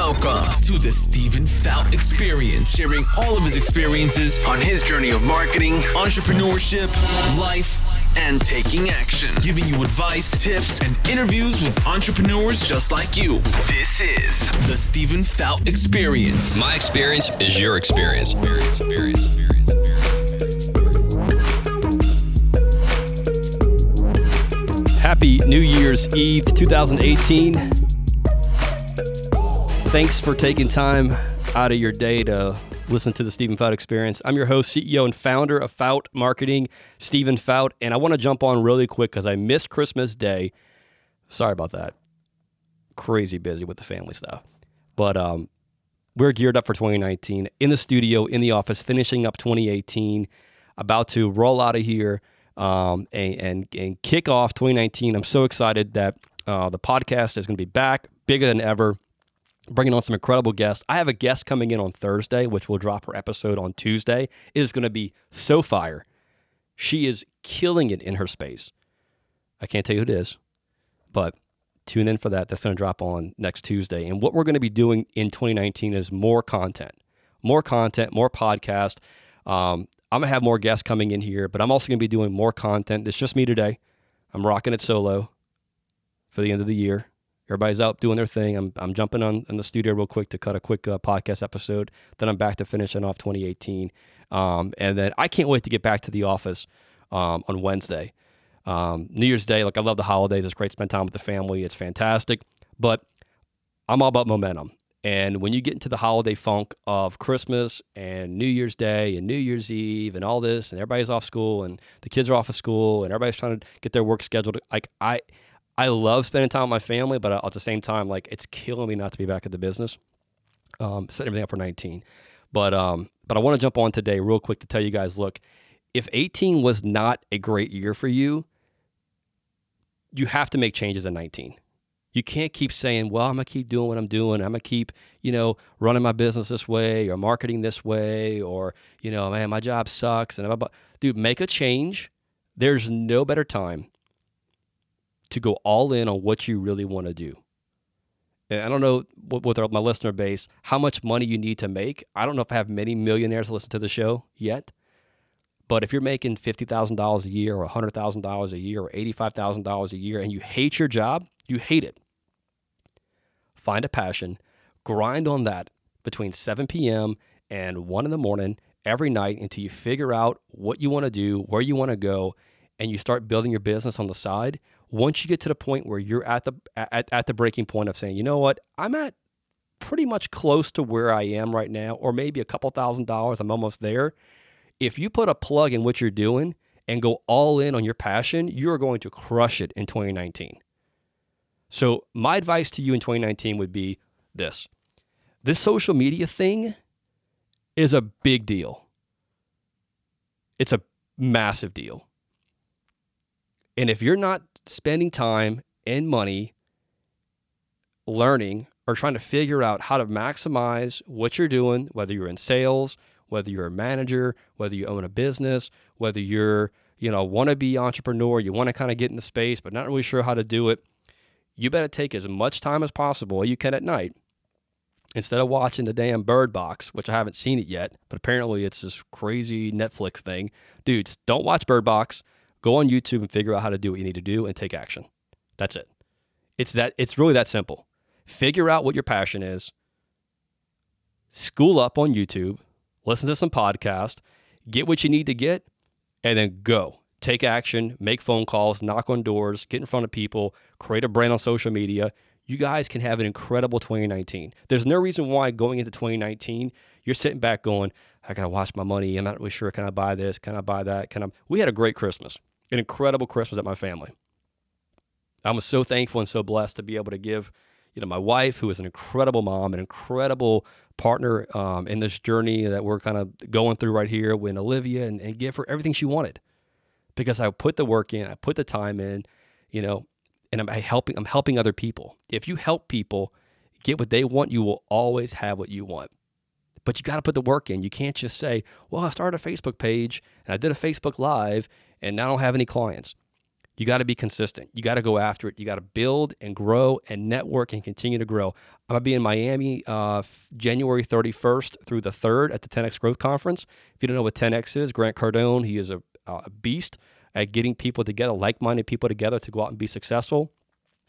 Welcome to the Stephen Fout Experience, sharing all of his experiences on his journey of marketing, entrepreneurship, life, and taking action, giving you advice, tips, and interviews with entrepreneurs just like you. This is the Stephen Fout Experience. My experience is your experience. experience, experience, experience. Happy New Year's Eve 2018. Thanks for taking time out of your day to listen to the Stephen Fout Experience. I'm your host, CEO, and founder of Fout Marketing, Stephen Fout, and I want to jump on really quick because I missed Christmas Day. Sorry about that. Crazy busy with the family stuff, but um, we're geared up for 2019 in the studio, in the office, finishing up 2018, about to roll out of here um, and, and, and kick off 2019. I'm so excited that uh, the podcast is going to be back, bigger than ever bringing on some incredible guests. I have a guest coming in on Thursday, which will drop her episode on Tuesday. It is going to be so fire. She is killing it in her space. I can't tell you who it is, but tune in for that. That's going to drop on next Tuesday. And what we're going to be doing in 2019 is more content, more content, more podcast. Um, I'm going to have more guests coming in here, but I'm also going to be doing more content. It's just me today. I'm rocking it solo for the end of the year. Everybody's out doing their thing. I'm, I'm jumping on in the studio real quick to cut a quick uh, podcast episode. Then I'm back to finishing off 2018. Um, and then I can't wait to get back to the office um, on Wednesday. Um, New Year's Day, like I love the holidays. It's great to spend time with the family. It's fantastic. But I'm all about momentum. And when you get into the holiday funk of Christmas and New Year's Day and New Year's Eve and all this, and everybody's off school and the kids are off of school and everybody's trying to get their work scheduled, like I, I love spending time with my family, but at the same time, like it's killing me not to be back at the business. Um, set everything up for 19, but um, but I want to jump on today real quick to tell you guys, look, if 18 was not a great year for you, you have to make changes in 19. You can't keep saying, well, I'm going to keep doing what I'm doing. I'm going to keep, you know, running my business this way or marketing this way or, you know, man, my job sucks. And I'm dude, make a change. There's no better time to go all in on what you really want to do. And I don't know with our, my listener base how much money you need to make. I don't know if I have many millionaires listen to the show yet. But if you're making $50,000 a year or $100,000 a year or $85,000 a year and you hate your job, you hate it. Find a passion, grind on that between 7 p.m. and 1 in the morning every night until you figure out what you want to do, where you want to go, and you start building your business on the side once you get to the point where you're at the at, at the breaking point of saying, you know what, I'm at pretty much close to where I am right now, or maybe a couple thousand dollars, I'm almost there. If you put a plug in what you're doing and go all in on your passion, you're going to crush it in 2019. So, my advice to you in 2019 would be this this social media thing is a big deal. It's a massive deal. And if you're not spending time and money learning or trying to figure out how to maximize what you're doing, whether you're in sales, whether you're a manager, whether you own a business, whether you're, you know, want to be entrepreneur, you want to kind of get in the space, but not really sure how to do it, you better take as much time as possible you can at night. Instead of watching the damn Bird Box, which I haven't seen it yet, but apparently it's this crazy Netflix thing. Dudes, don't watch Bird Box. Go on YouTube and figure out how to do what you need to do and take action. That's it. It's that it's really that simple. Figure out what your passion is. School up on YouTube, listen to some podcast, get what you need to get, and then go. Take action, make phone calls, knock on doors, get in front of people, create a brand on social media. You guys can have an incredible 2019. There's no reason why going into 2019, you're sitting back going, I gotta watch my money. I'm not really sure. Can I buy this? Can I buy that? Can I? We had a great Christmas an incredible Christmas at my family. I was so thankful and so blessed to be able to give, you know, my wife, who is an incredible mom, an incredible partner um, in this journey that we're kind of going through right here with Olivia, and, and give her everything she wanted, because I put the work in, I put the time in, you know, and I'm helping. I'm helping other people. If you help people get what they want, you will always have what you want. But you got to put the work in. You can't just say, "Well, I started a Facebook page and I did a Facebook Live and now I don't have any clients. You got to be consistent. You got to go after it. You got to build and grow and network and continue to grow. I'm going to be in Miami uh, January 31st through the 3rd at the 10X Growth Conference. If you don't know what 10X is, Grant Cardone, he is a, a beast at getting people together, like minded people together to go out and be successful.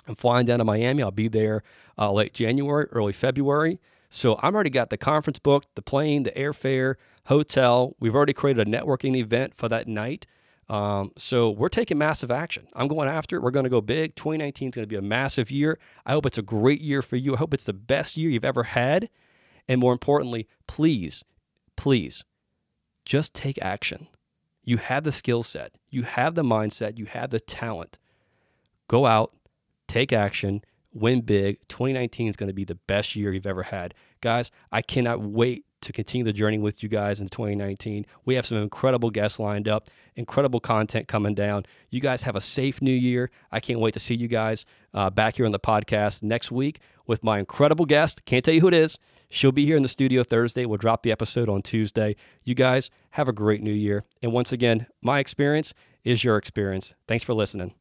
I'm flying down to Miami. I'll be there uh, late January, early February. So I'm already got the conference booked, the plane, the airfare, hotel. We've already created a networking event for that night. Um, so we're taking massive action. I'm going after it. We're going to go big. 2019 is going to be a massive year. I hope it's a great year for you. I hope it's the best year you've ever had. And more importantly, please, please just take action. You have the skill set, you have the mindset, you have the talent. Go out, take action, win big. 2019 is going to be the best year you've ever had. Guys, I cannot wait to continue the journey with you guys in 2019. We have some incredible guests lined up, incredible content coming down. You guys have a safe new year. I can't wait to see you guys uh, back here on the podcast next week with my incredible guest. Can't tell you who it is. She'll be here in the studio Thursday. We'll drop the episode on Tuesday. You guys have a great new year. And once again, my experience is your experience. Thanks for listening.